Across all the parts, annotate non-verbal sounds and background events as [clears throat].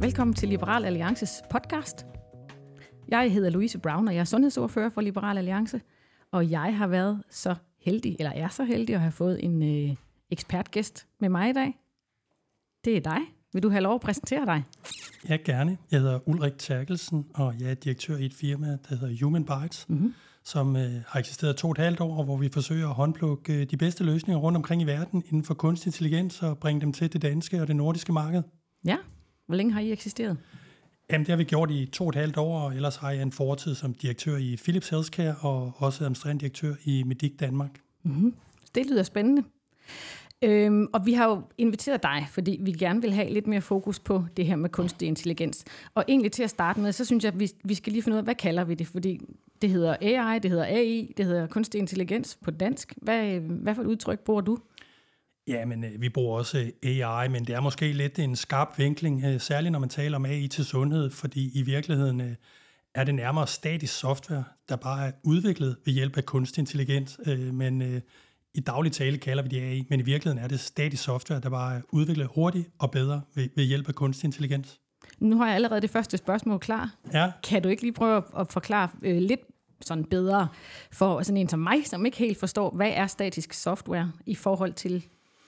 Velkommen til Liberal Alliances podcast. Jeg hedder Louise Brown, og jeg er sundhedsordfører for Liberal Alliance. Og jeg har været så heldig, eller er så heldig, at have fået en øh, ekspertgæst med mig i dag. Det er dig. Vil du have lov at præsentere dig? Ja, gerne. Jeg hedder Ulrik Terkelsen, og jeg er direktør i et firma, der hedder Human Bites, mm-hmm. Som øh, har eksisteret to og et halvt år, hvor vi forsøger at håndplukke øh, de bedste løsninger rundt omkring i verden inden for kunstig intelligens og bringe dem til det danske og det nordiske marked. Ja, hvor længe har I eksisteret? Jamen, det har vi gjort i to og et halvt år, og ellers har jeg en fortid som direktør i Philips Healthcare og også administrerende direktør i Medik Danmark. Mm-hmm. Det lyder spændende. Øhm, og vi har jo inviteret dig, fordi vi gerne vil have lidt mere fokus på det her med kunstig intelligens. Og egentlig til at starte med, så synes jeg, at vi, vi skal lige finde ud af, hvad kalder vi det? Fordi det hedder AI, det hedder AI, det hedder kunstig intelligens på dansk. Hvad, hvad for et udtryk bruger du? Ja, men øh, vi bruger også øh, AI, men det er måske lidt en skarp vinkling, øh, særligt når man taler om AI til sundhed, fordi i virkeligheden er det nærmere statisk software, der bare er udviklet ved hjælp af kunstig intelligens, men i daglig tale kalder vi det AI, men i virkeligheden er det statisk software, der bare er udviklet hurtigt og bedre ved, ved hjælp af kunstig intelligens. Nu har jeg allerede det første spørgsmål klar. Ja. Kan du ikke lige prøve at forklare øh, lidt sådan bedre for sådan en som mig, som ikke helt forstår, hvad er statisk software i forhold til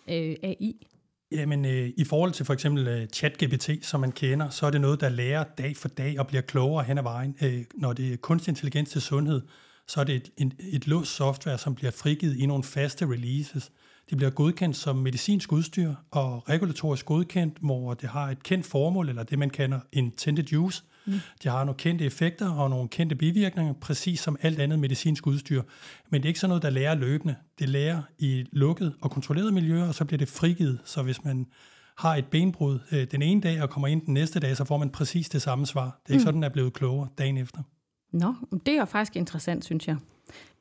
øh, AI? Jamen, øh, i forhold til for eksempel øh, ChatGPT, som man kender, så er det noget, der lærer dag for dag og bliver klogere hen ad vejen. Øh, når det er kunstig intelligens til sundhed, så er det et, et, et låst software, som bliver frigivet i nogle faste releases. Det bliver godkendt som medicinsk udstyr og regulatorisk godkendt, hvor det har et kendt formål, eller det man kalder intended use. Mm. De har nogle kendte effekter og nogle kendte bivirkninger, præcis som alt andet medicinsk udstyr. Men det er ikke sådan noget, der lærer løbende. Det lærer i lukket og kontrolleret miljøer, og så bliver det frigivet. Så hvis man har et benbrud øh, den ene dag og kommer ind den næste dag, så får man præcis det samme svar. Det er ikke mm. sådan, at er blevet klogere dagen efter. Nå, det er faktisk interessant, synes jeg.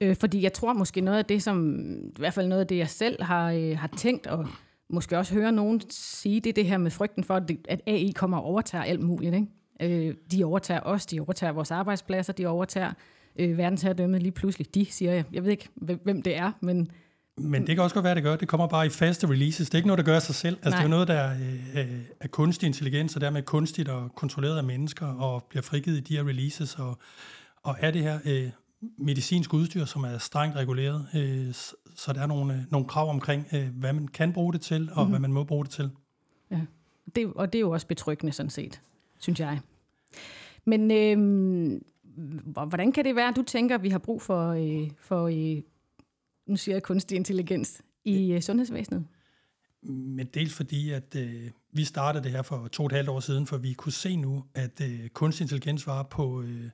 Øh, fordi jeg tror måske noget af det, som i hvert fald noget af det, jeg selv har, øh, har tænkt, og måske også høre nogen sige, det er det her med frygten for, at AI kommer og overtager alt muligt. Ikke? Øh, de overtager os, de overtager vores arbejdspladser, de overtager øh, verdensherredømmet lige pludselig. De, siger jeg. Jeg ved ikke, hvem det er, men... Men det kan også godt være, det gør. Det kommer bare i faste releases. Det er ikke noget, der gør sig selv. Altså, det er noget, der er, øh, er kunstig intelligens, og dermed kunstigt og kontrolleret af mennesker, og bliver frigivet i de her releases. Og, og er det her øh, medicinsk udstyr, som er strengt reguleret, øh, så der er nogle, øh, nogle krav omkring, øh, hvad man kan bruge det til, og mm-hmm. hvad man må bruge det til. Ja, det, og det er jo også betryggende sådan set synes jeg. Men øh, hvordan kan det være, at du tænker, at vi har brug for, øh, for øh, nu siger jeg kunstig intelligens, i øh, sundhedsvæsenet? Men dels fordi, at øh, vi startede det her for to og et halvt år siden, for vi kunne se nu, at øh, kunstig intelligens var på, øh,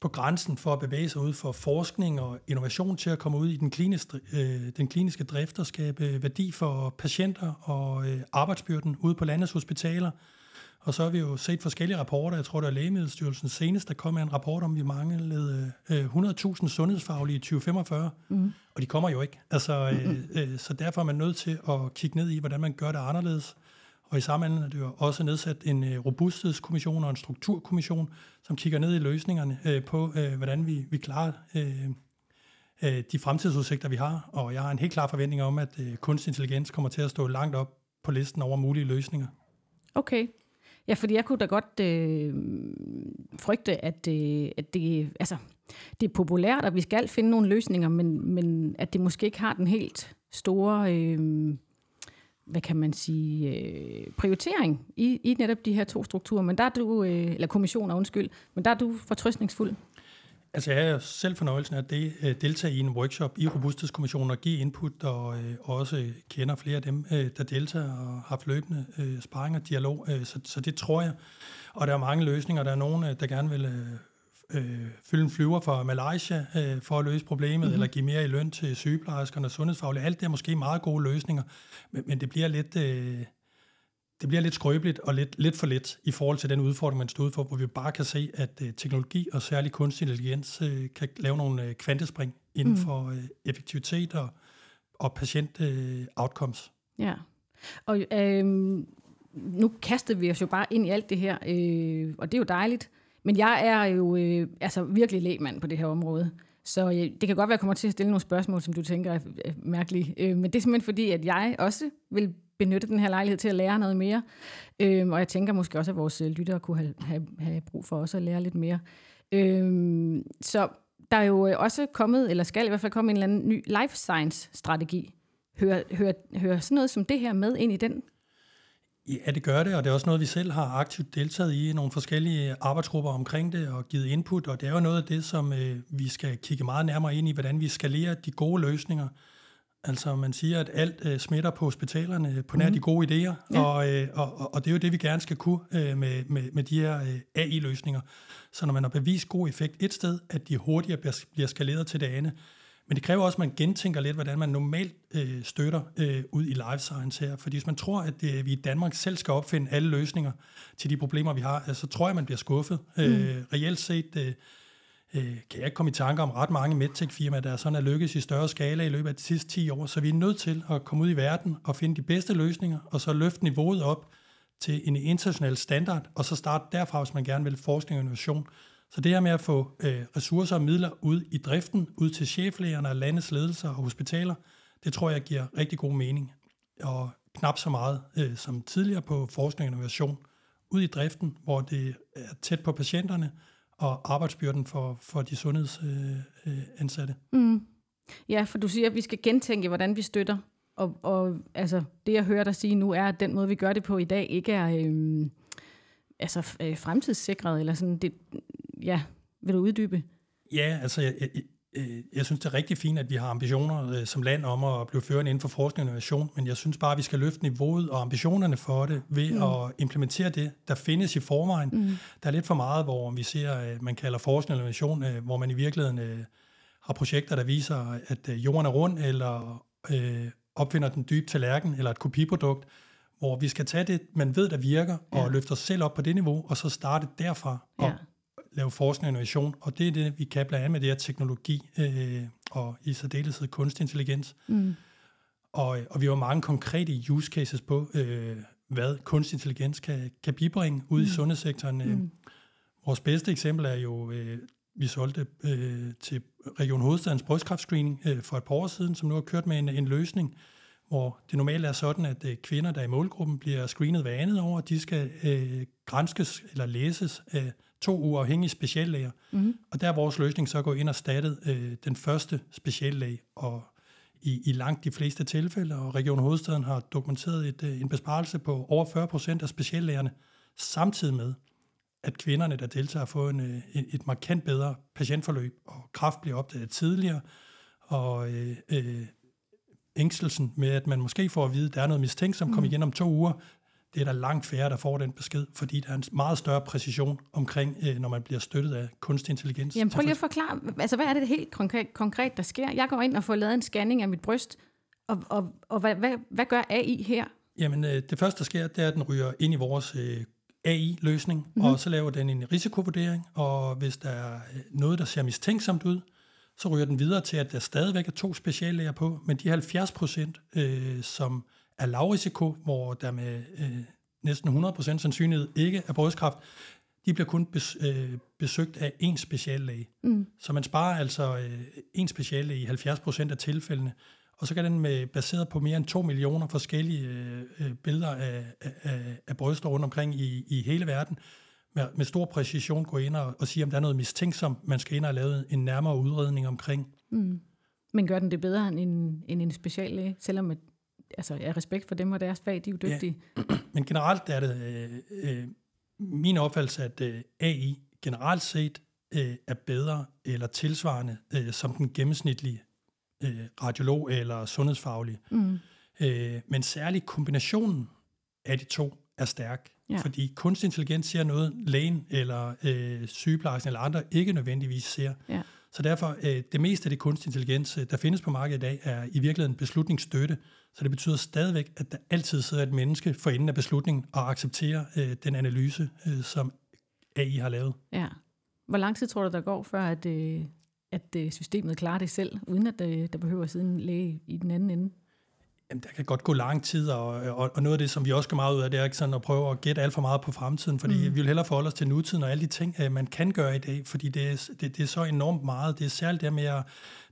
på grænsen for at bevæge sig ud for forskning og innovation til at komme ud i den kliniske, øh, den kliniske drift og skabe værdi for patienter og øh, arbejdsbyrden ude på landets hospitaler. Og så har vi jo set forskellige rapporter. Jeg tror, det er Lægemiddelstyrelsen senest, der kom en rapport om, at vi manglede øh, 100.000 sundhedsfaglige i 2045. Mm. Og de kommer jo ikke. Altså, øh, øh, så derfor er man nødt til at kigge ned i, hvordan man gør det anderledes. Og i samme ende er det jo også nedsat en øh, robusthedskommission og en strukturkommission, som kigger ned i løsningerne øh, på, øh, hvordan vi, vi klarer øh, øh, de fremtidsudsigter, vi har. Og jeg har en helt klar forventning om, at øh, kunstig intelligens kommer til at stå langt op på listen over mulige løsninger. Okay. Ja, fordi jeg kunne da godt øh, frygte, at, øh, at det, altså, det er populært, og vi skal finde nogle løsninger, men, men at det måske ikke har den helt store, øh, hvad kan man sige, øh, prioritering i, i netop de her to strukturer. Men der er du, øh, eller kommissioner, undskyld, men der er du fortrøstningsfuld. Altså jeg har selv fornøjelsen af at øh, deltage i en workshop i Robusthedskommissionen og give input, og øh, også kender flere af dem, øh, der deltager og har haft løbende øh, sparring og dialog. Øh, så, så det tror jeg. Og der er mange løsninger. Der er nogen, øh, der gerne vil øh, fylde en flyver fra Malaysia øh, for at løse problemet, mm-hmm. eller give mere i løn til sygeplejerskerne og sundhedsfaglige. Alt det er måske meget gode løsninger, men, men det bliver lidt... Øh, det bliver lidt skrøbeligt og lidt, lidt for let i forhold til den udfordring, man stod for, hvor vi bare kan se, at uh, teknologi og særlig kunstig intelligens uh, kan lave nogle uh, kvantespring inden mm. for uh, effektivitet og, og patient uh, outcomes. Ja, og øh, nu kaster vi os jo bare ind i alt det her, øh, og det er jo dejligt, men jeg er jo øh, altså virkelig lægmand på det her område. Så øh, det kan godt være, at jeg kommer til at stille nogle spørgsmål, som du tænker er, er mærkelige. Øh, men det er simpelthen fordi, at jeg også vil benytte den her lejlighed til at lære noget mere. Øh, og jeg tænker måske også, at vores øh, lyttere kunne have, have, have brug for også at lære lidt mere. Øh, så der er jo øh, også kommet, eller skal i hvert fald komme en eller anden ny life science-strategi. Hører, hører, hører sådan noget som det her med ind i den? Ja, det gør det, og det er også noget, vi selv har aktivt deltaget i, nogle forskellige arbejdsgrupper omkring det og givet input, og det er jo noget af det, som øh, vi skal kigge meget nærmere ind i, hvordan vi skalerer de gode løsninger. Altså man siger, at alt øh, smitter på hospitalerne på nær mm. de gode idéer, ja. og, øh, og, og det er jo det, vi gerne skal kunne øh, med, med, med de her øh, AI-løsninger. Så når man har bevist god effekt et sted, at de hurtigere bliver skaleret til det andet. Men det kræver også, at man gentænker lidt, hvordan man normalt øh, støtter øh, ud i life science her. Fordi hvis man tror, at det, vi i Danmark selv skal opfinde alle løsninger til de problemer, vi har, så tror jeg, man bliver skuffet. Mm. Øh, reelt set øh, øh, kan jeg ikke komme i tanke om ret mange medtech-firmaer, der sådan er lykkes i større skala i løbet af de sidste 10 år. Så vi er nødt til at komme ud i verden og finde de bedste løsninger, og så løfte niveauet op til en international standard, og så starte derfra, hvis man gerne vil forskning og innovation. Så det her med at få øh, ressourcer og midler ud i driften, ud til cheflægerne og landets ledelser og hospitaler, det tror jeg giver rigtig god mening. Og knap så meget øh, som tidligere på forskning og innovation. Ud i driften, hvor det er tæt på patienterne, og arbejdsbyrden for, for de sundhedsansatte. Øh, øh mm. Ja, for du siger, at vi skal gentænke, hvordan vi støtter. Og, og altså, det, jeg hører dig sige nu, er, at den måde, vi gør det på i dag, ikke er øh, altså, øh, fremtidssikret. Eller sådan. Det, ja, vil du uddybe? Ja, altså, jeg, jeg, jeg, synes, det er rigtig fint, at vi har ambitioner øh, som land om at blive førende inden for forskning og innovation, men jeg synes bare, at vi skal løfte niveauet og ambitionerne for det ved mm. at implementere det, der findes i forvejen. Mm. Der er lidt for meget, hvor vi ser, at man kalder forskning og innovation, øh, hvor man i virkeligheden øh, har projekter, der viser, at øh, jorden er rund, eller øh, opfinder den dybe tallerken, eller et kopiprodukt, hvor vi skal tage det, man ved, der virker, ja. og løfte os selv op på det niveau, og så starte derfra, og ja lave forskning og innovation, og det er det, vi kan blandt andet med det her teknologi, øh, og i særdeleshed kunstig intelligens. Mm. Og, og vi har mange konkrete use cases på, øh, hvad kunstig intelligens kan, kan bibringe ude mm. i sundhedssektoren. Øh, mm. Vores bedste eksempel er jo, øh, vi solgte øh, til Region Hovedstadens brystkræftscreening øh, for et par år siden, som nu har kørt med en, en løsning, hvor det normalt er sådan, at øh, kvinder, der er i målgruppen, bliver screenet hver andet år, og de skal øh, grænskes eller læses af to uafhængige speciallæger. Mm. Og der er vores løsning så gå ind og erstattet øh, den første speciallæge, og i, i langt de fleste tilfælde, og Region Hovedstaden har dokumenteret et, øh, en besparelse på over 40 procent af speciallægerne, samtidig med, at kvinderne, der deltager, får en, øh, et markant bedre patientforløb, og kraft bliver opdaget tidligere, og øh, øh, ængstelsen med, at man måske får at vide, at der er noget mistænkt, som mm. kommer igen om to uger, det er der langt færre, der får den besked, fordi der er en meget større præcision omkring, øh, når man bliver støttet af kunstig intelligens. Jamen prøv lige at forklare, altså hvad er det helt konkret, konkret, der sker? Jeg går ind og får lavet en scanning af mit bryst, og, og, og hvad, hvad, hvad gør AI her? Jamen øh, det første, der sker, det er, at den ryger ind i vores øh, AI-løsning, mm-hmm. og så laver den en risikovurdering, og hvis der er noget, der ser mistænksomt ud, så ryger den videre til, at der stadigvæk er to speciallæger på, men de 70 procent, øh, som er lavrisiko, hvor der med øh, næsten 100% sandsynlighed ikke er brystkræft, de bliver kun bes, øh, besøgt af en speciallæge. Mm. Så man sparer altså øh, en speciallæge i 70% af tilfældene, og så kan den med, baseret på mere end 2 millioner forskellige øh, øh, billeder af, af, af bryster rundt omkring i, i hele verden, med, med stor præcision gå ind og, og sige, om der er noget mistænksomt, man skal ind og lave en nærmere udredning omkring. Mm. Men gør den det bedre end en, end en speciallæge, selvom altså, jeg respekt for dem og deres fag, de er jo dygtige. Ja. [clears throat] Men generelt er det øh, øh, min opfattelse, at øh, AI generelt set øh, er bedre eller tilsvarende øh, som den gennemsnitlige øh, radiolog eller sundhedsfaglige. Mm. Øh, men særligt kombinationen af de to er stærk. Ja. Fordi kunstig intelligens ser noget, lægen eller øh, sygeplejersken eller andre ikke nødvendigvis ser. Ja. Så derfor, øh, det meste af det kunstig intelligens, øh, der findes på markedet i dag, er i virkeligheden beslutningsstøtte. Så det betyder stadigvæk, at der altid sidder et menneske for enden af beslutningen og accepterer øh, den analyse, øh, som AI har lavet. Ja. Hvor lang tid tror du, der går, før at, øh, at øh, systemet klarer det selv, uden at øh, der behøver at sidde en læge i den anden ende? Jamen, der kan godt gå lang tid, og, og, og noget af det, som vi også gør meget ud af, det er ikke sådan at prøve at gætte alt for meget på fremtiden, fordi mm. vi vil hellere forholde os til nutiden og alle de ting, man kan gøre i dag, fordi det er, det, det er så enormt meget. Det er særligt det med at,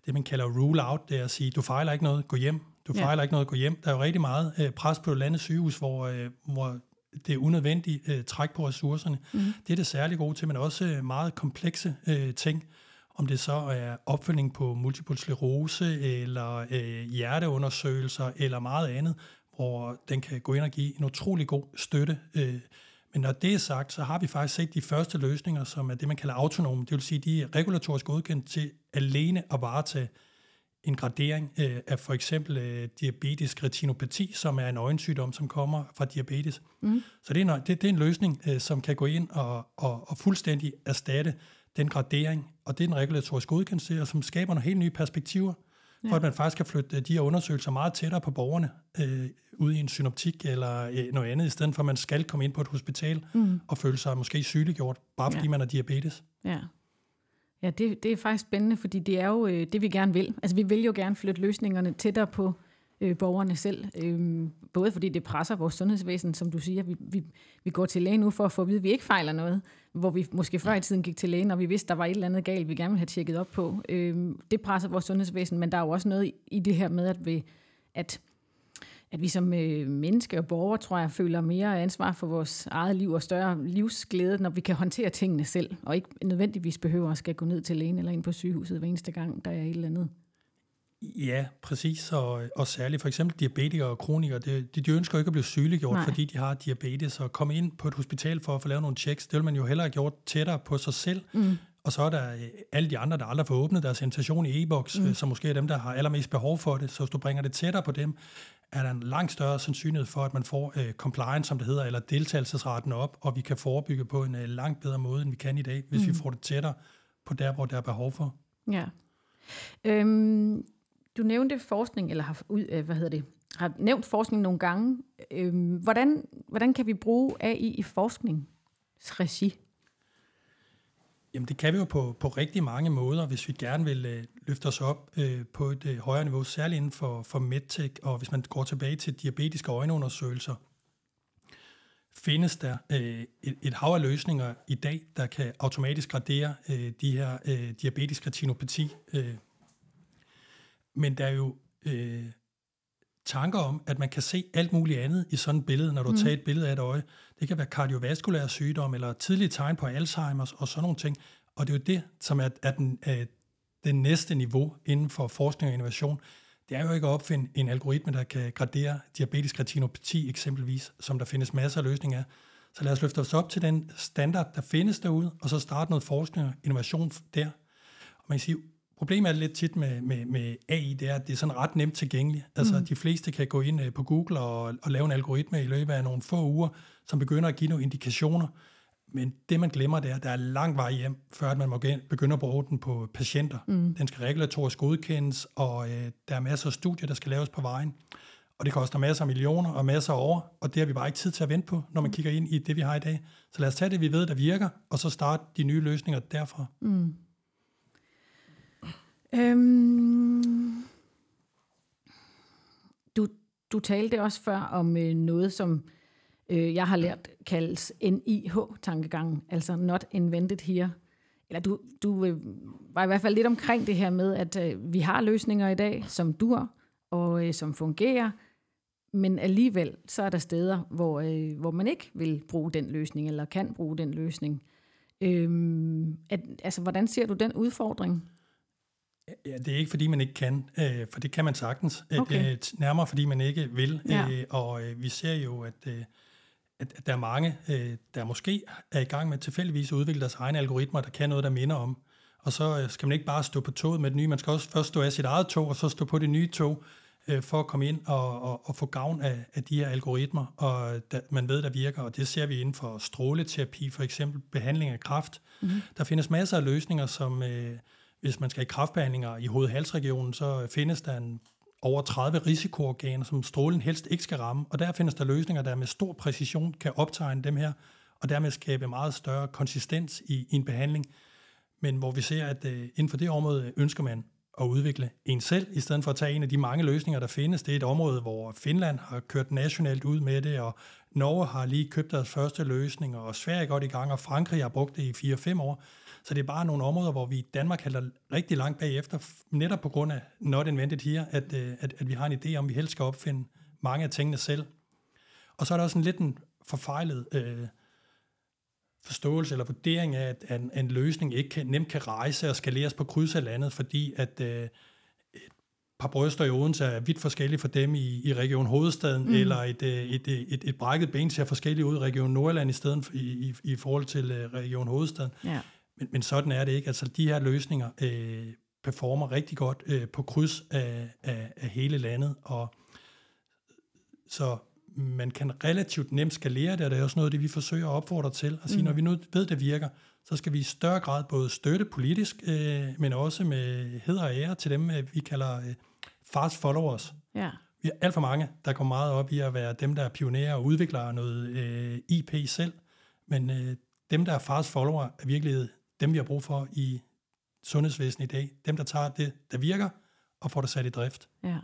det, man kalder rule out, det er at sige, du fejler ikke noget, gå hjem. Du fejler ja. ikke noget, gå hjem. Der er jo rigtig meget øh, pres på landets sygehus, hvor, øh, hvor det er unødvendigt øh, træk på ressourcerne. Mm. Det er det særlig gode til, men også øh, meget komplekse øh, ting. Om det så er opfølgning på multiple sklerose, eller øh, hjerteundersøgelser, eller meget andet, hvor den kan gå ind og give en utrolig god støtte. Øh. Men når det er sagt, så har vi faktisk set de første løsninger, som er det, man kalder autonome. Det vil sige, de er regulatorisk godkendt til alene at varetage en gradering øh, af for eksempel øh, diabetisk retinopati, som er en øjensygdom, som kommer fra diabetes. Mm. Så det er, en, det, det er en løsning, øh, som kan gå ind og, og, og fuldstændig erstatte den gradering, og det er den regulatorisk godkendelse, som skaber nogle helt nye perspektiver, ja. for at man faktisk kan flytte øh, de her undersøgelser meget tættere på borgerne, øh, ude i en synoptik eller øh, noget andet, i stedet for at man skal komme ind på et hospital mm. og føle sig måske sygeliggjort, bare fordi ja. man har diabetes. Ja. Ja, det, det er faktisk spændende, fordi det er jo øh, det, vi gerne vil. Altså, vi vil jo gerne flytte løsningerne tættere på øh, borgerne selv. Øh, både fordi det presser vores sundhedsvæsen, som du siger. Vi, vi, vi går til lægen nu for at få at vide, at vi ikke fejler noget. Hvor vi måske før i tiden gik til lægen, og vi vidste, der var et eller andet galt, vi gerne ville have tjekket op på. Øh, det presser vores sundhedsvæsen, men der er jo også noget i det her med, at, vi, at at vi som øh, menneske og borgere, tror jeg, føler mere ansvar for vores eget liv og større livsglæde, når vi kan håndtere tingene selv, og ikke nødvendigvis behøver at skal gå ned til lægen eller ind på sygehuset hver eneste gang, der er et eller andet. Ja, præcis, og, og særligt for eksempel diabetikere og kronikere, det, de, de ønsker ikke at blive sygeliggjort, Nej. fordi de har diabetes, og komme ind på et hospital for at få lavet nogle checks, det vil man jo hellere have gjort tættere på sig selv, mm. og så er der øh, alle de andre, der aldrig får åbnet deres sensation i e-boks, mm. Øh, som måske er dem, der har allermest behov for det, så hvis du bringer det tættere på dem, er der en langt større sandsynlighed for, at man får uh, compliance, som det hedder, eller deltagelsesretten op, og vi kan forebygge på en uh, langt bedre måde, end vi kan i dag, hvis mm. vi får det tættere på der, hvor der er behov for. Ja. Øhm, du nævnte forskning, eller har, ud, øh, hvad hedder det, har nævnt forskning nogle gange. Øhm, hvordan, hvordan kan vi bruge AI i forskningsregi? Jamen det kan vi jo på, på rigtig mange måder, hvis vi gerne vil øh, løfte os op øh, på et øh, højere niveau, særligt inden for, for MedTech, og hvis man går tilbage til diabetiske øjenundersøgelser, findes der øh, et, et hav af løsninger i dag, der kan automatisk gradere øh, de her øh, diabetisk retinopati. Øh. Men der er jo øh, tanker om, at man kan se alt muligt andet i sådan et billede, når du mm. tager et billede af et øje. Det kan være kardiovaskulær sygdom, eller tidlige tegn på Alzheimer's, og sådan nogle ting. Og det er jo det, som er, er den, er den næste niveau inden for forskning og innovation. Det er jo ikke at opfinde en algoritme, der kan gradere diabetisk retinopati eksempelvis, som der findes masser af løsninger af. Så lad os løfte os op til den standard, der findes derude, og så starte noget forskning og innovation der. Og man kan sige, Problemet er lidt tit med, med, med AI, det er, at det er sådan ret nemt tilgængeligt. Altså, mm. de fleste kan gå ind øh, på Google og, og lave en algoritme i løbet af nogle få uger, som begynder at give nogle indikationer. Men det, man glemmer, det er, at der er lang vej hjem, før at man må begynde at bruge den på patienter. Mm. Den skal regulatorisk godkendes, og øh, der er masser af studier, der skal laves på vejen. Og det koster masser af millioner og masser af år, og det har vi bare ikke tid til at vente på, når man mm. kigger ind i det, vi har i dag. Så lad os tage det, vi ved, der virker, og så starte de nye løsninger derfra. Mm. Øhm, du, du talte også før om øh, noget, som øh, jeg har lært kaldes NIH-tankegangen, altså not invented here. Eller du, du øh, var i hvert fald lidt omkring det her med, at øh, vi har løsninger i dag, som dur og øh, som fungerer, men alligevel så er der steder, hvor, øh, hvor man ikke vil bruge den løsning, eller kan bruge den løsning. Øhm, at, altså, hvordan ser du den udfordring? Ja, det er ikke, fordi man ikke kan, øh, for det kan man sagtens. Øh, okay. Øh, nærmere, fordi man ikke vil. Ja. Øh, og øh, vi ser jo, at, øh, at, at der er mange, øh, der måske er i gang med tilfældigvis at udvikle deres egne algoritmer, der kan noget, der minder om. Og så øh, skal man ikke bare stå på toget med det nye, man skal også først stå af sit eget tog, og så stå på det nye tog, øh, for at komme ind og, og, og få gavn af, af de her algoritmer, og da, man ved, der virker. Og det ser vi inden for stråleterapi, for eksempel behandling af kræft. Mm-hmm. Der findes masser af løsninger, som... Øh, hvis man skal i kraftbehandlinger i hovedhalsregionen, så findes der en over 30 risikoorganer, som strålen helst ikke skal ramme, og der findes der løsninger, der med stor præcision kan optegne dem her, og dermed skabe meget større konsistens i, i en behandling. Men hvor vi ser, at øh, inden for det område øh, ønsker man at udvikle en selv, i stedet for at tage en af de mange løsninger, der findes. Det er et område, hvor Finland har kørt nationalt ud med det, og Norge har lige købt deres første løsning, og Sverige er godt i gang, og Frankrig har brugt det i 4-5 år. Så det er bare nogle områder, hvor vi i Danmark halter rigtig langt bagefter, netop på grund af not invented here, at, øh, at, at vi har en idé om, at vi helst skal opfinde mange af tingene selv. Og så er der også en lidt en forfejlet øh, forståelse eller vurdering af, at en, en løsning ikke kan, nemt kan rejse og skaleres på kryds af landet, fordi at øh, et par bryster i Odense er vidt forskellige for dem i, i Region Hovedstaden, mm. eller et, øh, et, et, et, et brækket ben ser forskelligt ud i Region Nordland i stedet for, i, i, i forhold til Region Hovedstaden. Ja. Men, men sådan er det ikke. Altså de her løsninger øh, performer rigtig godt øh, på kryds af, af, af hele landet, og så man kan relativt nemt skalere det, og det er også noget, det vi forsøger at opfordre til. At sige, mm. når vi nu ved, det virker, så skal vi i større grad både støtte politisk, øh, men også med heder og ære til dem, øh, vi kalder øh, fast followers. Ja. Vi er alt for mange, der går meget op i at være dem, der er pionerer og udvikler noget øh, IP selv, men øh, dem, der er fast follower, er virkelig dem, vi har brug for i sundhedsvæsenet i dag. Dem, der tager det, der virker, og får det sat i drift. Ja.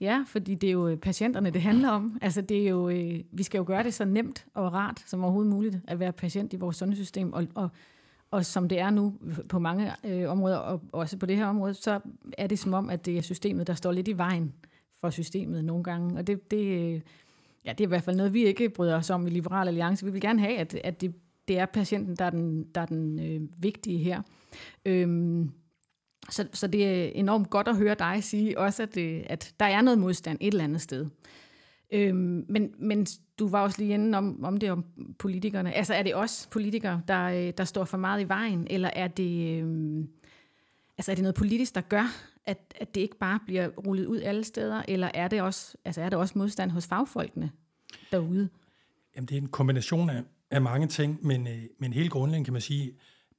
Ja, fordi det er jo øh, patienterne, det handler om. Altså, det er jo, øh, vi skal jo gøre det så nemt og rart som overhovedet muligt at være patient i vores sundhedssystem. Og, og, og som det er nu på mange øh, områder, og også på det her område, så er det som om, at det er systemet, der står lidt i vejen for systemet nogle gange. Og det, det, øh, ja, det er i hvert fald noget, vi ikke bryder os om i Liberal Alliance. Vi vil gerne have, at, at det, det er patienten, der er den, der er den øh, vigtige her. Øhm, så, så det er enormt godt at høre dig sige også, at, det, at der er noget modstand et eller andet sted. Øhm, men, men du var også lige inde om, om det om politikerne. Altså er det os politikere, der, øh, der står for meget i vejen, eller er det, øhm, altså er det noget politisk, der gør, at, at det ikke bare bliver rullet ud alle steder, eller er det også, altså er det også modstand hos fagfolkene derude? Jamen det er en kombination af, af mange ting, men, øh, men helt grundlæggende kan man sige,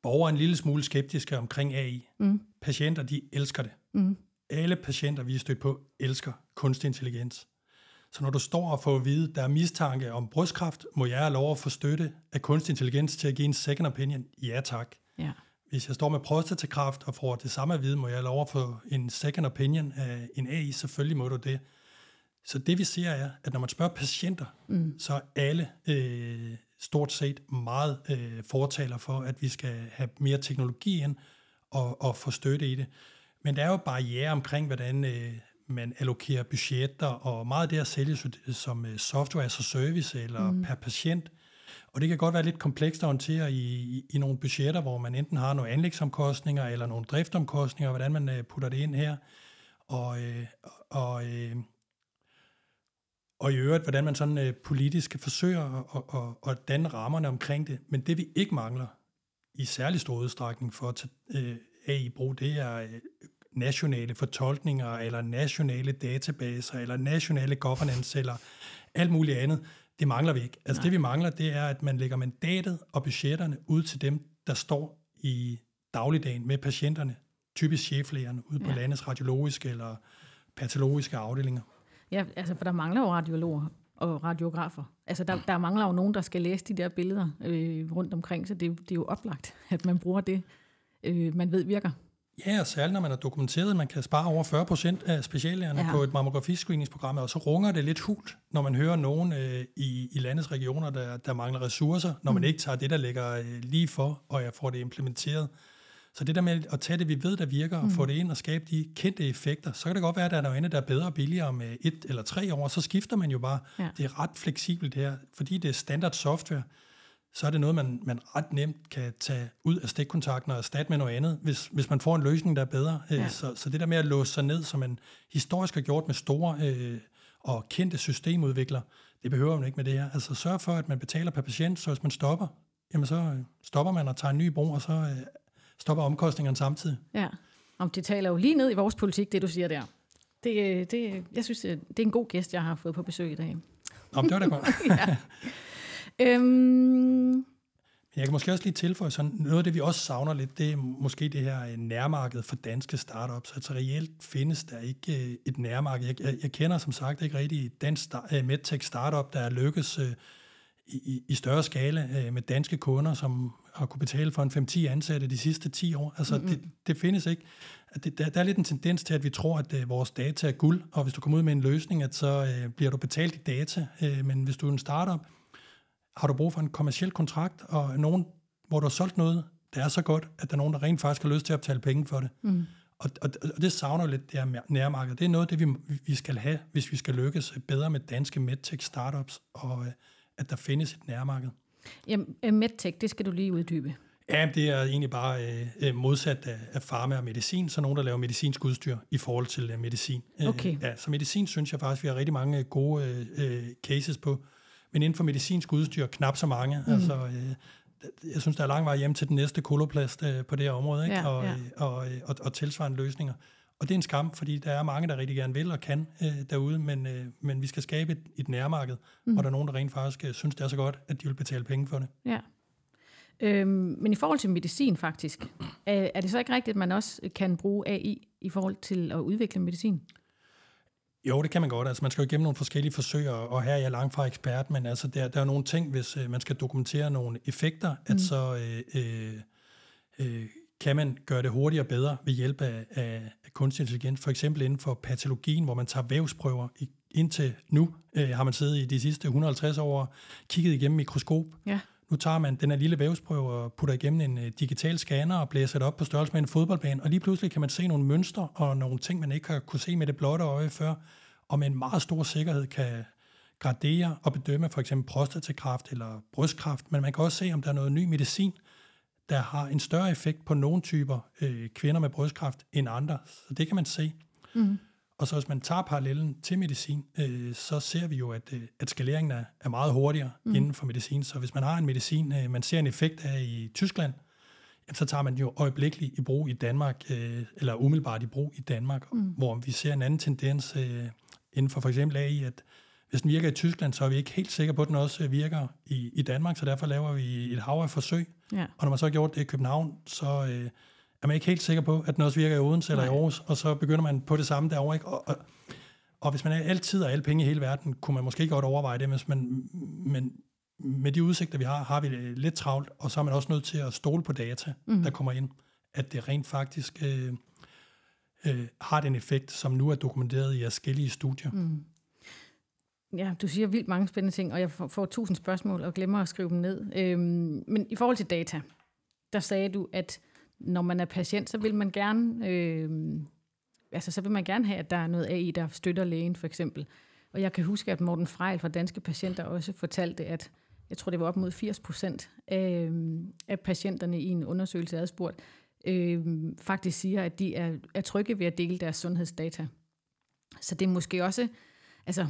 borgere er en lille smule skeptiske omkring AI. Mm. Patienter, de elsker det. Mm. Alle patienter, vi er stødt på, elsker kunstig intelligens. Så når du står og får at vide, der er mistanke om brystkræft, må jeg have lov at få støtte af kunstig intelligens til at give en second opinion? Ja tak. Ja. Hvis jeg står med prostatakræft og får det samme at vide, må jeg have lov at få en second opinion af en AI? Selvfølgelig må du det. Så det vi ser er, at når man spørger patienter, mm. så er alle øh, stort set meget øh, fortaler for, at vi skal have mere teknologi ind og, og få støtte i det. Men der er jo barriere omkring, hvordan øh, man allokerer budgetter, og meget af det at sælge som øh, software as a service eller mm. per patient. Og det kan godt være lidt komplekst at håndtere i, i, i nogle budgetter, hvor man enten har nogle anlægsomkostninger eller nogle driftomkostninger, hvordan man øh, putter det ind her. Og, øh, og øh, og i øvrigt, hvordan man sådan øh, politisk forsøger at, at, at danne rammerne omkring det. Men det vi ikke mangler i særlig stor udstrækning for at tage øh, AI i brug, det er øh, nationale fortolkninger, eller nationale databaser, eller nationale governance, eller alt muligt andet. Det mangler vi ikke. Altså Nej. det vi mangler, det er, at man lægger mandatet og budgetterne ud til dem, der står i dagligdagen med patienterne, typisk cheflægerne, ude på ja. landets radiologiske eller patologiske afdelinger. Ja, altså, for der mangler jo radiologer og radiografer. Altså, der, der mangler jo nogen, der skal læse de der billeder øh, rundt omkring, så det, det er jo oplagt, at man bruger det, øh, man ved virker. Ja, og særligt når man har dokumenteret, at man kan spare over 40 procent af speciallægerne ja. på et mammografiscreeningsprogram, og så runger det lidt hult, når man hører nogen øh, i, i landets regioner, der, der mangler ressourcer, når mm. man ikke tager det, der ligger øh, lige for, og jeg får det implementeret. Så det der med at tage det, vi ved, der virker, og mm. få det ind og skabe de kendte effekter, så kan det godt være, at der er noget andet, der er bedre og billigere med et eller tre år, så skifter man jo bare. Ja. Det er ret fleksibelt her, fordi det er standard software, så er det noget, man, man ret nemt kan tage ud af stikkontakten og erstatte med noget andet, hvis, hvis man får en løsning, der er bedre. Øh, ja. Så, så det der med at låse sig ned, som man historisk har gjort med store øh, og kendte systemudviklere, det behøver man ikke med det her. Altså sørg for, at man betaler per patient, så hvis man stopper, jamen så øh, stopper man og tager en ny brug, og så øh, stopper omkostningerne samtidig. Ja, om det taler jo lige ned i vores politik, det du siger der. Det, det, jeg synes, det er en god gæst, jeg har fået på besøg i dag. Om det var da godt. [laughs] ja. øhm, jeg kan måske også lige tilføje sådan, noget af det, vi også savner lidt, det er måske det her øh, nærmarked for danske startups. Altså reelt findes der ikke øh, et nærmarked. Jeg, jeg, jeg kender som sagt ikke rigtig dansk øh, medtech startup, der er lykkes i, i større skala med danske kunder, som at kunne betale for en 5-10 ansatte de sidste 10 år. Altså, mm-hmm. det, det findes ikke. Det, der, der er lidt en tendens til, at vi tror, at uh, vores data er guld, og hvis du kommer ud med en løsning, at så uh, bliver du betalt i data. Uh, men hvis du er en startup, har du brug for en kommersiel kontrakt, og nogen, hvor du har solgt noget, der er så godt, at der er nogen, der rent faktisk har lyst til at betale penge for det. Mm. Og, og, og det savner lidt, det her nærmarked. Det er noget det, vi, vi skal have, hvis vi skal lykkes bedre med danske medtech startups, og at der findes et nærmarked. Jamen, øh, medtech, det skal du lige uddybe. Ja, det er egentlig bare øh, modsat af, af farma og medicin, så nogen, der laver medicinsk udstyr i forhold til øh, medicin. Øh, okay. Øh, ja, så medicin synes jeg faktisk, vi har rigtig mange gode øh, cases på, men inden for medicinsk udstyr knap så mange. Mm. Altså, øh, jeg synes, der er lang vej hjem til den næste koloplast øh, på det her område, ikke? Ja, og, ja. Og, og, og, og tilsvarende løsninger. Og det er en skam, fordi der er mange, der rigtig gerne vil og kan øh, derude, men, øh, men vi skal skabe et, et nærmarked, mm. hvor der er nogen, der rent faktisk øh, synes, det er så godt, at de vil betale penge for det. Ja. Øhm, men i forhold til medicin faktisk, er, er det så ikke rigtigt, at man også kan bruge AI i forhold til at udvikle medicin? Jo, det kan man godt. Altså, man skal jo igennem nogle forskellige forsøg, og her er jeg langt fra ekspert, men altså, der, der er nogle ting, hvis øh, man skal dokumentere nogle effekter, mm. at så øh, øh, øh, kan man gøre det hurtigere og bedre ved hjælp af, af, kunstig intelligens. For eksempel inden for patologien, hvor man tager vævsprøver. Indtil nu øh, har man siddet i de sidste 150 år kigget igennem mikroskop. Ja. Nu tager man den her lille vævsprøve og putter igennem en uh, digital scanner og blæser det op på størrelse med en fodboldbane, og lige pludselig kan man se nogle mønstre og nogle ting, man ikke har kunne se med det blotte øje før, og med en meget stor sikkerhed kan gradere og bedømme for eksempel prostatakræft eller brystkræft, men man kan også se, om der er noget ny medicin, der har en større effekt på nogle typer øh, kvinder med brystkræft end andre. Så det kan man se. Mm. Og så hvis man tager parallellen til medicin, øh, så ser vi jo, at, øh, at skaleringen er, er meget hurtigere mm. inden for medicin. Så hvis man har en medicin, øh, man ser en effekt af i Tyskland, jamen, så tager man jo øjeblikkeligt i brug i Danmark, øh, eller umiddelbart i brug i Danmark, mm. hvor vi ser en anden tendens øh, inden for for eksempel AI, at hvis den virker i Tyskland, så er vi ikke helt sikre på, at den også øh, virker i, i Danmark, så derfor laver vi et hav af forsøg. Ja. Og når man så har gjort det i København, så øh, er man ikke helt sikker på, at den også virker i Odense eller i Aarhus, og så begynder man på det samme derovre. Ikke? Og, og, og hvis man er altid og alle penge i hele verden, kunne man måske godt overveje det, hvis man, men med de udsigter, vi har, har vi det lidt travlt, og så er man også nødt til at stole på data, mm. der kommer ind, at det rent faktisk øh, øh, har den effekt, som nu er dokumenteret i forskellige studier. Mm. Ja, du siger vildt mange spændende ting, og jeg får tusind spørgsmål og glemmer at skrive dem ned. Øhm, men i forhold til data, der sagde du, at når man er patient, så vil man gerne, øh, altså så vil man gerne have, at der er noget AI, der støtter lægen for eksempel. Og jeg kan huske, at Morten Frejl fra Danske Patienter også fortalte, at jeg tror, det var op mod 80 procent af, øhm, af patienterne i en undersøgelse adspurgt, øh, faktisk siger, at de er, er trygge ved at dele deres sundhedsdata. Så det er måske også, altså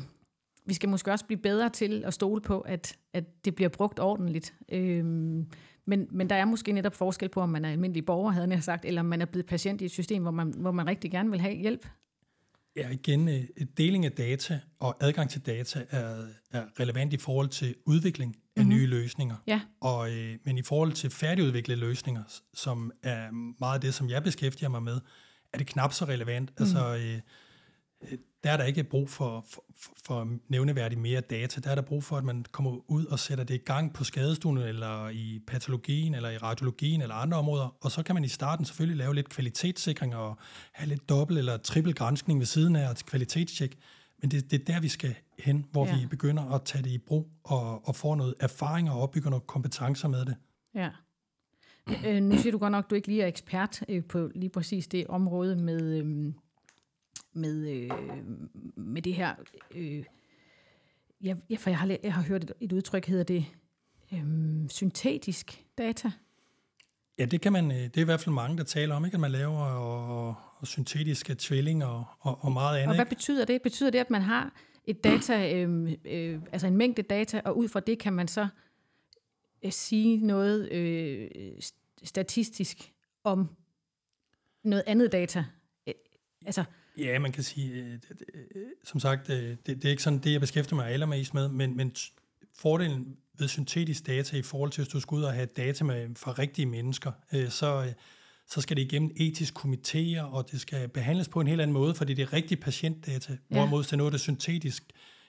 vi skal måske også blive bedre til at stole på, at, at det bliver brugt ordentligt. Øhm, men, men der er måske netop forskel på, om man er almindelig borger, havde jeg sagt, eller om man er blevet patient i et system, hvor man, hvor man rigtig gerne vil have hjælp. Ja, igen, øh, deling af data og adgang til data er, er relevant i forhold til udvikling af mm-hmm. nye løsninger. Ja. Og, øh, men i forhold til færdigudviklede løsninger, som er meget af det, som jeg beskæftiger mig med, er det knap så relevant. Mm. Altså, øh, der er der ikke brug for, for, for nævneværdigt mere data. Der er der brug for, at man kommer ud og sætter det i gang på skadestuen, eller i patologien, eller i radiologien, eller andre områder. Og så kan man i starten selvfølgelig lave lidt kvalitetssikring, og have lidt dobbelt eller trippel granskning ved siden af, og kvalitetstjek. Men det, det er der, vi skal hen, hvor ja. vi begynder at tage det i brug, og, og få noget erfaring og opbygge nogle kompetencer med det. Ja. Øh, nu siger du godt nok, at du ikke lige er ekspert øh, på lige præcis det område med... Øh med, øh, med det her... Øh, ja, for jeg har, jeg har hørt et, et udtryk, hedder det øh, syntetisk data. Ja, det kan man, øh, det er i hvert fald mange, der taler om, ikke? at man laver og, og syntetiske tvillinger og, og, og meget andet. Og hvad betyder det? Betyder det, at man har et data, øh, øh, altså en mængde data, og ud fra det kan man så øh, sige noget øh, statistisk om noget andet data? Øh, altså, Ja, man kan sige, øh, som sagt, øh, det, det er ikke sådan det, jeg beskæftiger mig allermest med, men, men fordelen ved syntetisk data i forhold til, hvis du skal ud og have data med, fra rigtige mennesker, øh, så, så skal det igennem etisk komitéer, og det skal behandles på en helt anden måde, fordi det er rigtig patientdata. Ja. Hvorimod det er noget, der er syntetisk,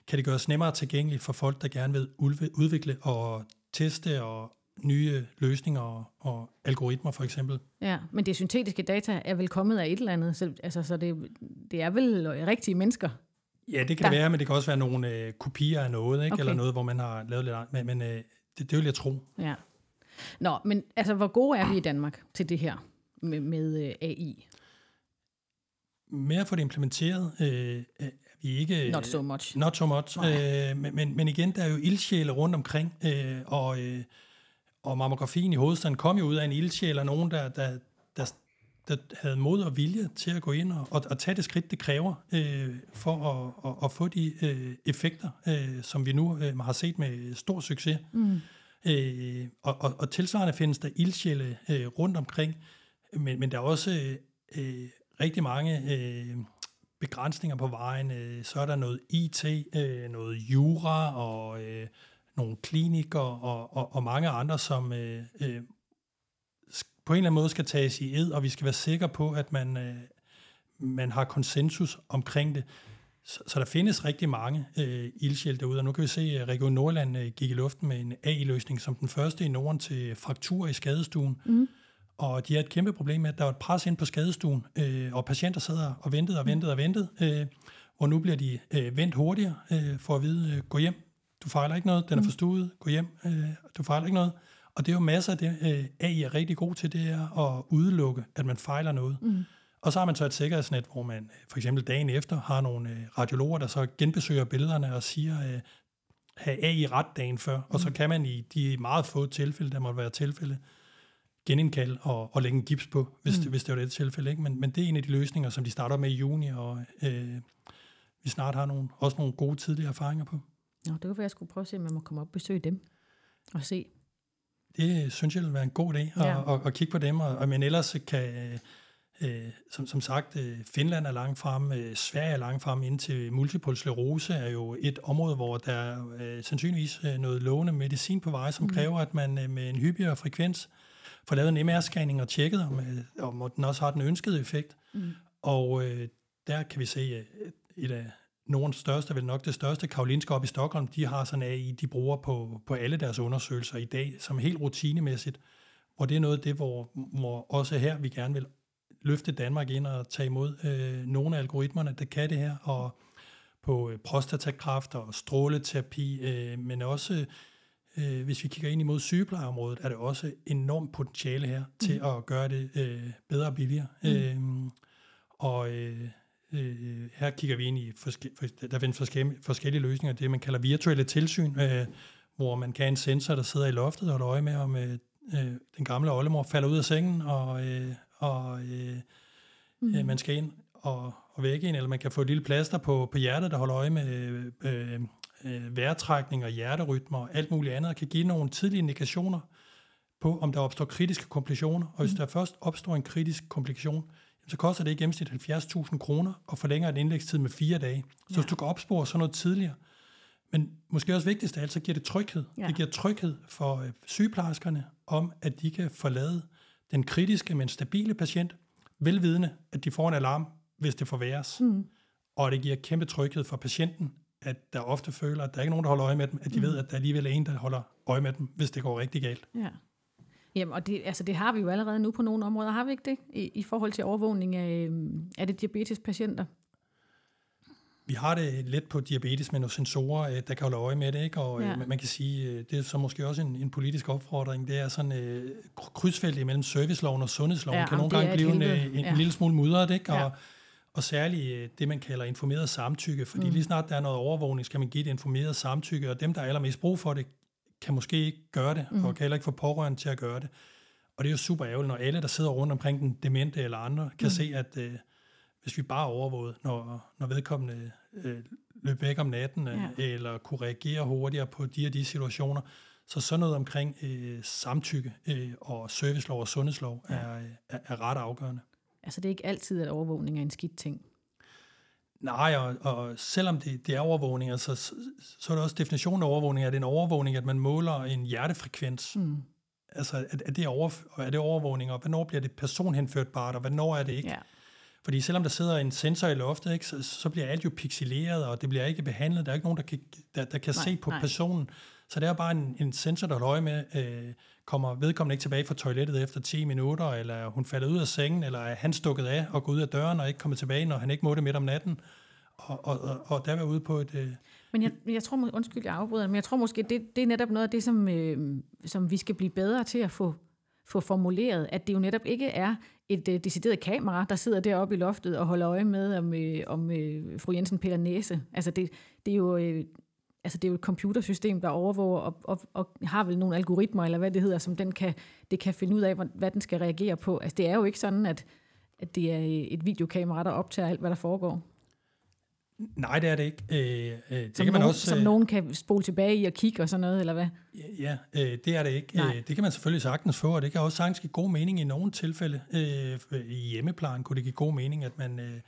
kan det gøres nemmere tilgængeligt for folk, der gerne vil udvikle og teste og nye løsninger og, og algoritmer for eksempel. Ja, men det syntetiske data er vel kommet af et eller andet, så, altså, så det, det er vel rigtige mennesker? Ja, det kan der. det være, men det kan også være nogle øh, kopier af noget, ikke? Okay. eller noget, hvor man har lavet lidt men, men øh, det, det vil jeg tro. Ja. Nå, men altså, hvor gode er vi i Danmark til det her med, med øh, AI? Med at få det implementeret, øh, er vi ikke... Not so much. Not so much. Øh, men, men, men igen, der er jo ildsjæle rundt omkring, øh, og, øh, og mammografien i hovedstaden kom jo ud af en ildsjæl, og nogen, der, der, der, der havde mod og vilje til at gå ind og, og, og tage det skridt, det kræver, øh, for at, at, at få de øh, effekter, øh, som vi nu øh, har set med stor succes. Mm. Øh, og, og, og tilsvarende findes der ildsjæle øh, rundt omkring, men, men der er også øh, rigtig mange øh, begrænsninger på vejen. Øh, så er der noget IT, øh, noget jura og øh, nogle klinikere og, og, og mange andre, som øh, øh, på en eller anden måde skal tages i ed, og vi skal være sikre på, at man, øh, man har konsensus omkring det. Så, så der findes rigtig mange øh, ildsjæl derude, og nu kan vi se, at Region Nordland øh, gik i luften med en AI-løsning som den første i Norden til fraktur i skadestuen. Mm. Og de har et kæmpe problem med, at der var et pres ind på skadestuen, øh, og patienter sad og ventede og ventede og ventede, øh, og nu bliver de øh, vendt hurtigere øh, for at vide, øh, gå hjem, du fejler ikke noget, den er mm. forstuet, gå hjem, øh, du fejler ikke noget. Og det er jo masser af det, øh, AI er rigtig god til, det er at udelukke, at man fejler noget. Mm. Og så har man så et sikkerhedsnet, hvor man øh, for eksempel dagen efter har nogle øh, radiologer, der så genbesøger billederne og siger, øh, have AI ret dagen før. Mm. Og så mm. kan man i de meget få tilfælde, der må være tilfælde, genindkalde og, og lægge en gips på, hvis, mm. det, hvis det var det tilfælde. Ikke? Men, men det er en af de løsninger, som de starter med i juni, og øh, vi snart har nogle, også nogle gode tidlige erfaringer på. Nå, det kunne være, jeg skulle prøve at se, om man må komme op og besøge dem og se. Det synes jeg vil være en god idé, at, ja. at, at kigge på dem, og, og men ellers kan, øh, som, som sagt, øh, Finland er langt frem, øh, Sverige er langt frem, indtil multiple sklerose er jo et område, hvor der er øh, sandsynligvis øh, noget lovende medicin på vej, som mm. kræver, at man øh, med en hyppigere frekvens får lavet en MR-scanning og tjekket, om, øh, om den også har den ønskede effekt. Mm. Og øh, der kan vi se, at et af Nordens største, vel nok det største, Karolinska op i Stockholm, de har sådan AI, de bruger på, på alle deres undersøgelser i dag, som helt rutinemæssigt, og det er noget af det, hvor, hvor også her vi gerne vil løfte Danmark ind og tage imod øh, nogle af algoritmerne, der kan det her, og på øh, prostatakræft og stråleterapi, øh, men også øh, hvis vi kigger ind imod sygeplejeområdet, er det også enormt potentiale her til mm. at gøre det øh, bedre og billigere. Mm. Øh, og øh, øh, her kigger vi ind i, forske- der findes forskellige, forskellige løsninger, det man kalder virtuelle tilsyn, øh, hvor man kan have en sensor, der sidder i loftet og holder øje med, om øh, øh, den gamle oldemor falder ud af sengen, og, øh, og øh, mm. øh, man skal ind og, og vække en, eller man kan få et lille plaster på, på hjertet, der holder øje med øh, øh, vejrtrækning og hjerterytmer og alt muligt andet, og kan give nogle tidlige indikationer på, om der opstår kritiske komplikationer. Og hvis mm. der først opstår en kritisk komplikation, så koster det i gennemsnit 70.000 kroner og forlænger en indlægstid med fire dage. Så ja. hvis du kan opspore sådan noget tidligere, men måske også vigtigst af alt, så giver det tryghed. Ja. Det giver tryghed for øh, sygeplejerskerne om, at de kan forlade den kritiske, men stabile patient, velvidende, at de får en alarm, hvis det forværres. Mm. Og det giver kæmpe tryghed for patienten, at der ofte føler, at der er ikke nogen, der holder øje med dem, at de mm. ved, at der alligevel er en, der holder øje med dem, hvis det går rigtig galt. Ja. Jamen, og det, altså, det har vi jo allerede nu på nogle områder, har vi ikke det? I, i forhold til overvågning af, øhm, af det diabetespatienter? Vi har det lidt på diabetes med nogle sensorer, øh, der kan holde øje med det, ikke? og ja. Øh, man kan sige, øh, det er så måske også en, en politisk opfordring, det er sådan uh, krydsfelt imellem serviceloven og sundhedsloven, ja, kan nogle gange blive en, en, ja. en lille smule mudret, ikke? Og, ja. og særligt det, man kalder informeret samtykke, fordi mm. lige snart der er noget overvågning, skal man give det informeret samtykke, og dem, der er allermest brug for det, kan måske ikke gøre det, mm. og kan heller ikke få pårørende til at gøre det. Og det er jo super ærgerligt, når alle, der sidder rundt omkring den demente eller andre, kan mm. se, at øh, hvis vi bare overvågede, når, når vedkommende øh, løb væk om natten, øh, ja. eller kunne reagere hurtigere på de og de situationer, så sådan noget omkring øh, samtykke øh, og servicelov og sundhedslov ja. er, er, er ret afgørende. Altså det er ikke altid, at overvågning er en skidt ting? Nej, og, og selvom det, det er overvågning, altså, så, så er det også definitionen af overvågning, at det er en overvågning, at man måler en hjertefrekvens. Mm. Altså, er, er, det over, er det overvågning, og hvornår bliver det personhenførtbart, og hvornår er det ikke? Ja. Fordi selvom der sidder en sensor i loftet, ikke, så, så bliver alt jo pixeleret, og det bliver ikke behandlet. Der er ikke nogen, der kan, der, der kan nej, se på nej. personen. Så det er bare en, en sensor, der holder øje med, øh, kommer vedkommende ikke tilbage fra toilettet efter 10 minutter, eller hun falder ud af sengen, eller er han stukket af og går ud af døren og ikke kommer tilbage, når han ikke må det midt om natten. Og, og, og, og der var ude på et... Øh, men jeg, jeg tror, undskyld, jeg afbryder, men jeg tror måske, det, det er netop noget af det, som, øh, som vi skal blive bedre til at få, få formuleret, at det jo netop ikke er et øh, decideret kamera, der sidder deroppe i loftet og holder øje med, om, øh, om øh, fru Jensen piller næse. Altså det, det er jo... Øh, altså det er jo et computersystem, der overvåger og, og, og har vel nogle algoritmer, eller hvad det hedder, som den kan, det kan finde ud af, hvad, den skal reagere på. Altså det er jo ikke sådan, at, at det er et videokamera, der optager alt, hvad der foregår. Nej, det er det ikke. Øh, øh, det som kan man nogen, også, som øh, nogen kan spole tilbage i og kigge og sådan noget, eller hvad? Ja, øh, det er det ikke. Nej. Øh, det kan man selvfølgelig sagtens få, og det kan også sagtens give god mening i nogle tilfælde. Øh, I hjemmeplejen kunne det give god mening, at man... Øh,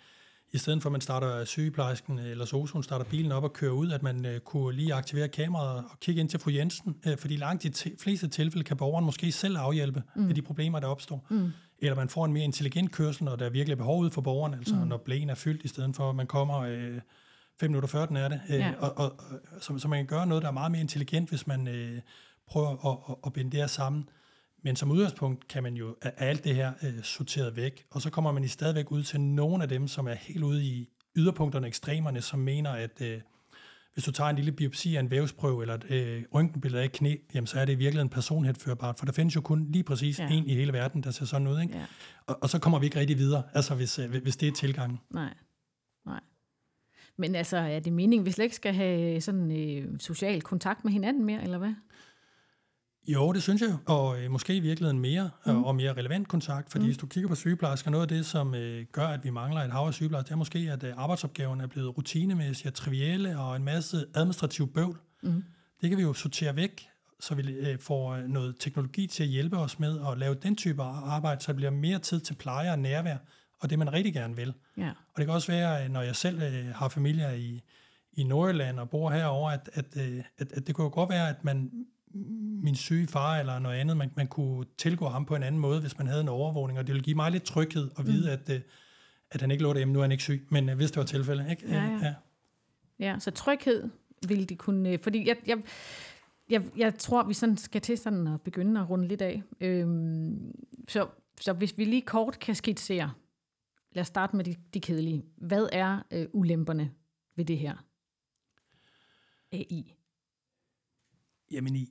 i stedet for at man starter sygeplejersken eller sosuen starter bilen op og kører ud, at man øh, kunne lige aktivere kameraet og kigge ind til fru Jensen, øh, fordi langt de t- fleste tilfælde kan borgeren måske selv afhjælpe mm. af de problemer, der opstår. Mm. Eller man får en mere intelligent kørsel, når der er virkelig behov ud for borgeren, altså mm. når blæen er fyldt, i stedet for at man kommer øh, fem minutter før den er det. Øh, ja. og, og, og, så, så man kan gøre noget, der er meget mere intelligent, hvis man øh, prøver at, at, at binde det her sammen. Men som udgangspunkt kan man jo af alt det her øh, sorteret væk, og så kommer man i stadigvæk ud til nogle af dem, som er helt ude i yderpunkterne, ekstremerne, som mener, at øh, hvis du tager en lille biopsi af en vævsprøve eller et øh, røntgenbillede af et knæ, jamen, så er det i virkeligheden personhenførbart, for der findes jo kun lige præcis ja. en i hele verden, der ser sådan ud. Ikke? Ja. Og, og så kommer vi ikke rigtig videre, altså hvis, øh, hvis det er tilgangen. Nej, nej. Men altså, er det meningen, at vi slet ikke skal have sådan øh, social kontakt med hinanden mere, eller hvad? Jo, det synes jeg, og øh, måske i virkeligheden mere mm. og mere relevant kontakt, fordi mm. hvis du kigger på sygeplejersker, noget af det, som øh, gør, at vi mangler et hav af sygeplejersker, det er måske, at øh, arbejdsopgaverne er blevet rutinemæssige og trivielle og en masse administrativ bøvl. Mm. Det kan vi jo sortere væk, så vi øh, får øh, noget teknologi til at hjælpe os med at lave den type arbejde, så det bliver mere tid til pleje og nærvær, og det man rigtig gerne vil. Ja. Og det kan også være, når jeg selv øh, har familier i, i Nordjylland og bor herover, at, at, øh, at, at det kunne jo godt være, at man min syge far eller noget andet. Man, man kunne tilgå ham på en anden måde, hvis man havde en overvågning, og det ville give mig lidt tryghed at vide, mm. at, øh, at han ikke lå derhjemme. Nu er han ikke syg, men øh, hvis det var tilfældet. Ikke? Ja, ja. ja. ja, så tryghed ville de kunne... Fordi jeg, jeg, jeg, jeg tror, vi sådan skal til sådan at begynde at runde lidt af. Øhm, så, så hvis vi lige kort kan skitsere, lad os starte med de, de kedelige. Hvad er øh, ulemperne ved det her AI? Jamen, i,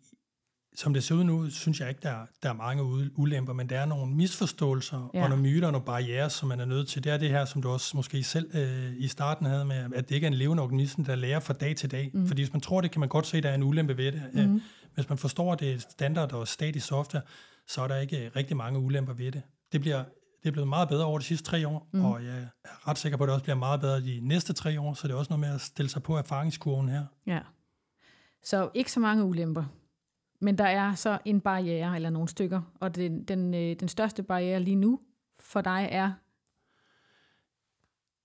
som det ser ud nu, synes jeg ikke, der, der er mange ulemper, men der er nogle misforståelser ja. og nogle myter og nogle barriere, som man er nødt til. Det er det her, som du også måske selv øh, i starten havde med, at det ikke er en levende organisme, der lærer fra dag til dag. Mm. Fordi hvis man tror det, kan man godt se, at der er en ulempe ved det. Mm. Hvis man forstår, det standard og statisk software, så er der ikke rigtig mange ulemper ved det. Det bliver det er blevet meget bedre over de sidste tre år, mm. og jeg er ret sikker på, at det også bliver meget bedre de næste tre år, så det er også noget med at stille sig på erfaringskurven her. Ja. Så ikke så mange ulemper. Men der er så en barriere eller nogle stykker, og den, den, øh, den største barriere lige nu for dig er?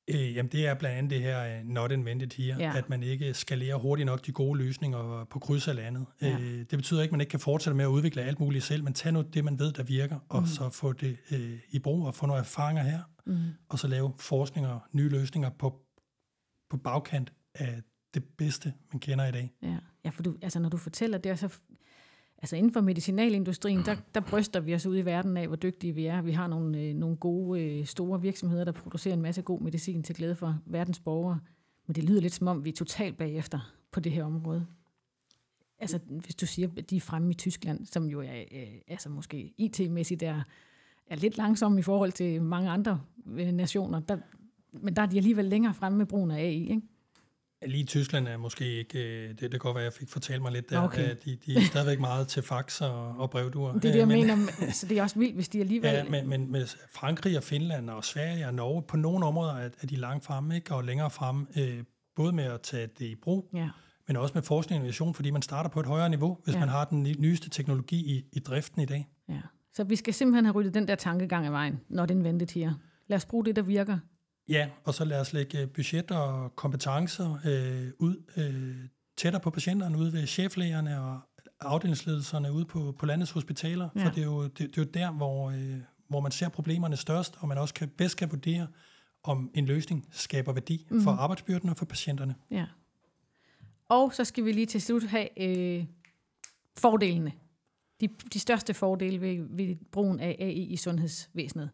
Øh, jamen det er blandt andet det her uh, not invented here, ja. at man ikke skalerer hurtigt nok de gode løsninger på kryds af landet. Ja. Øh, det betyder ikke, at man ikke kan fortsætte med at udvikle alt muligt selv, men tag nu det, man ved, der virker, og mm. så få det øh, i brug og få nogle erfaringer her, mm. og så lave forskning og nye løsninger på, på bagkant af det bedste, man kender i dag. Ja, ja for du, altså, når du fortæller det, så altså inden for medicinalindustrien, der, der bryster vi os ud i verden af, hvor dygtige vi er. Vi har nogle, øh, nogle gode, øh, store virksomheder, der producerer en masse god medicin til glæde for verdens borgere. Men det lyder lidt som om, vi er totalt bagefter på det her område. Altså, hvis du siger, at de er fremme i Tyskland, som jo er, øh, altså måske IT-mæssigt er, er lidt langsomme i forhold til mange andre øh, nationer, der, men der er de alligevel længere fremme med brugen af AI, ikke? Lige Tyskland er måske ikke, øh, det, det kan godt være, at jeg fik fortalt mig lidt der, okay. de, de er stadigvæk meget til fax og, og brevduer. Det er det, jeg men, mener, så det er også vildt, hvis de alligevel... Ja, men, men med Frankrig og Finland og Sverige og Norge, på nogle områder er, er de langt fremme, ikke? og længere fremme, øh, både med at tage det i brug, ja. men også med forskning og innovation, fordi man starter på et højere niveau, hvis ja. man har den nyeste teknologi i, i driften i dag. Ja. Så vi skal simpelthen have ryddet den der tankegang af vejen, når den ventet her. Lad os bruge det, der virker. Ja, og så lad os lægge budget og kompetencer øh, ud øh, tættere på patienterne, ude ved cheflægerne og afdelingsledelserne ude på, på landets hospitaler, ja. for det er jo, det, det er jo der, hvor, øh, hvor man ser problemerne størst, og man også kan, bedst kan vurdere, om en løsning skaber værdi mm. for arbejdsbyrden og for patienterne. Ja. Og så skal vi lige til slut have øh, fordelene. De, de største fordele ved, ved brugen af AI i sundhedsvæsenet.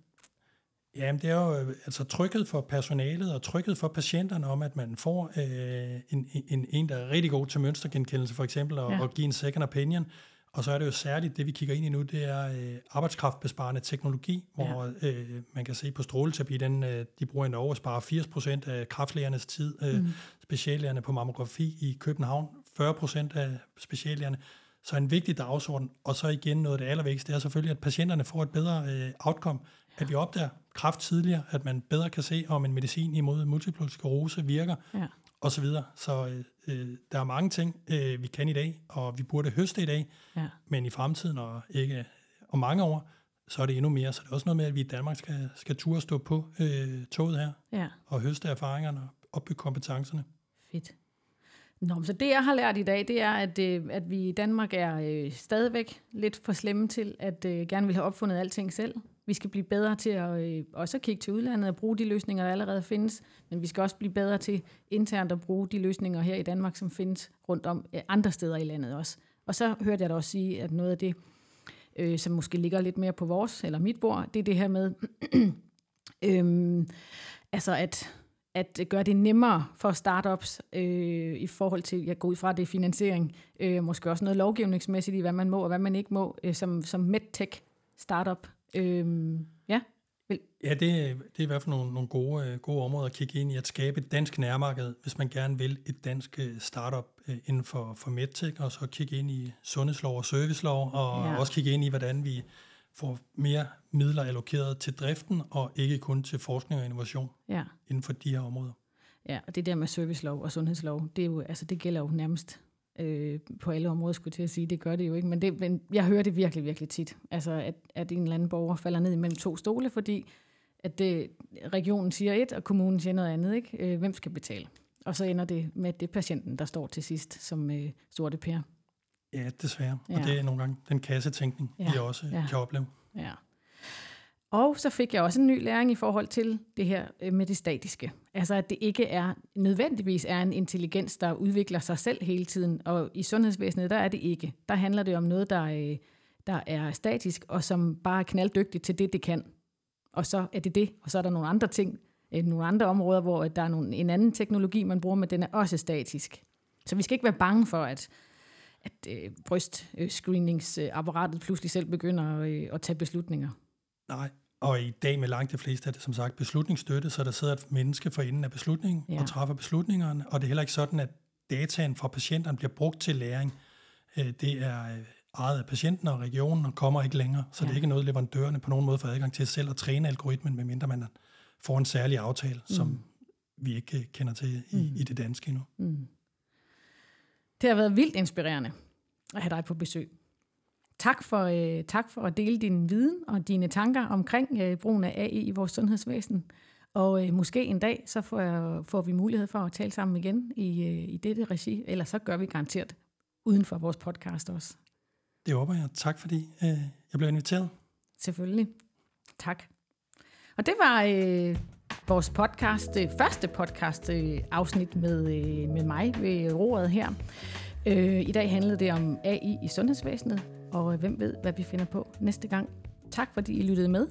Jamen, det er jo øh, altså tryghed for personalet og tryghed for patienterne om, at man får øh, en, en, en, der er rigtig god til mønstergenkendelse for eksempel, og, ja. og give en second opinion. Og så er det jo særligt, det vi kigger ind i nu, det er øh, arbejdskraftbesparende teknologi, hvor ja. øh, man kan se på stråleterapi, den, øh, de bruger i Norge at spare 80% af kraftlægernes tid, øh, mm. speciallægerne på mammografi i København, 40% af speciallægerne. Så en vigtig dagsorden, og så igen noget af det allervigtigste, det er selvfølgelig, at patienterne får et bedre øh, outcome. At vi opdager kraft tidligere, at man bedre kan se, om en medicin imod multiple sklerose virker, ja. og så videre. Så øh, øh, der er mange ting, øh, vi kan i dag, og vi burde høste i dag, ja. men i fremtiden, og ikke om mange år, så er det endnu mere. Så det er også noget med, at vi i Danmark skal, skal turde stå på øh, toget her, ja. og høste erfaringerne og opbygge kompetencerne. Fedt. Nå, så det jeg har lært i dag, det er, at, øh, at vi i Danmark er øh, stadigvæk lidt for slemme til, at øh, gerne vil have opfundet alting selv. Vi skal blive bedre til at øh, også at kigge til udlandet og bruge de løsninger, der allerede findes, men vi skal også blive bedre til internt at bruge de løsninger her i Danmark, som findes rundt om øh, andre steder i landet også. Og så hørte jeg da også sige, at noget af det, øh, som måske ligger lidt mere på vores eller mit bord, det er det her med, [clears throat] øh, altså at at gøre det nemmere for startups øh, i forhold til, jeg går ud fra det er finansiering, øh, måske også noget lovgivningsmæssigt i, hvad man må og hvad man ikke må, øh, som, som medtech startup. Øh, ja. Ja, det, det er i hvert fald nogle, nogle gode, øh, gode områder at kigge ind i, at skabe et dansk nærmarked, hvis man gerne vil et dansk øh, startup øh, inden for, for medtech, og så kigge ind i sundhedslov og servicelov, og ja. også kigge ind i, hvordan vi får mere midler allokeret til driften, og ikke kun til forskning og innovation ja. inden for de her områder. Ja, og det der med servicelov og sundhedslov, det, er jo, altså, det gælder jo nærmest øh, på alle områder, skulle til at sige. Det gør det jo ikke, men, det, men jeg hører det virkelig, virkelig tit. Altså, at, at en eller anden borger falder ned mellem to stole, fordi at det, regionen siger et, og kommunen siger noget andet. Ikke? Øh, hvem skal betale? Og så ender det med, at det er patienten, der står til sidst som øh, sorte pære. Ja, desværre. Ja. Og det er nogle gange den kassetænkning, ja. vi også ja. kan opleve. Ja. Og så fik jeg også en ny læring i forhold til det her øh, med det statiske. Altså at det ikke er nødvendigvis er en intelligens, der udvikler sig selv hele tiden. Og i sundhedsvæsenet, der er det ikke. Der handler det om noget, der øh, der er statisk, og som bare er knalddygtigt til det, det kan. Og så er det det, og så er der nogle andre ting, øh, nogle andre områder, hvor der er nogle, en anden teknologi, man bruger, men den er også statisk. Så vi skal ikke være bange for, at at øh, brystscreeningsapparatet pludselig selv begynder øh, at tage beslutninger. Nej, og i dag med langt de fleste er det som sagt beslutningsstøtte, så der sidder et menneske for enden af beslutningen ja. og træffer beslutningerne, og det er heller ikke sådan, at dataen fra patienterne bliver brugt til læring. Øh, det er øh, ejet af patienten og regionen og kommer ikke længere, så ja. det er ikke noget, leverandørerne på nogen måde får adgang til selv at træne algoritmen, medmindre man får en særlig aftale, mm. som vi ikke kender til i, mm. i det danske endnu. Mm. Det har været vildt inspirerende at have dig på besøg. Tak for, øh, tak for at dele din viden og dine tanker omkring øh, brugen af AI i vores sundhedsvæsen. Og øh, måske en dag, så får, jeg, får vi mulighed for at tale sammen igen i, øh, i dette regi, eller så gør vi garanteret uden for vores podcast også. Det håber jeg. Tak fordi øh, jeg blev inviteret. Selvfølgelig. Tak. Og det var øh, vores podcast, øh, første podcast øh, afsnit med, øh, med mig ved roret her. Øh, I dag handlede det om AI i sundhedsvæsenet, og øh, hvem ved, hvad vi finder på næste gang. Tak fordi I lyttede med.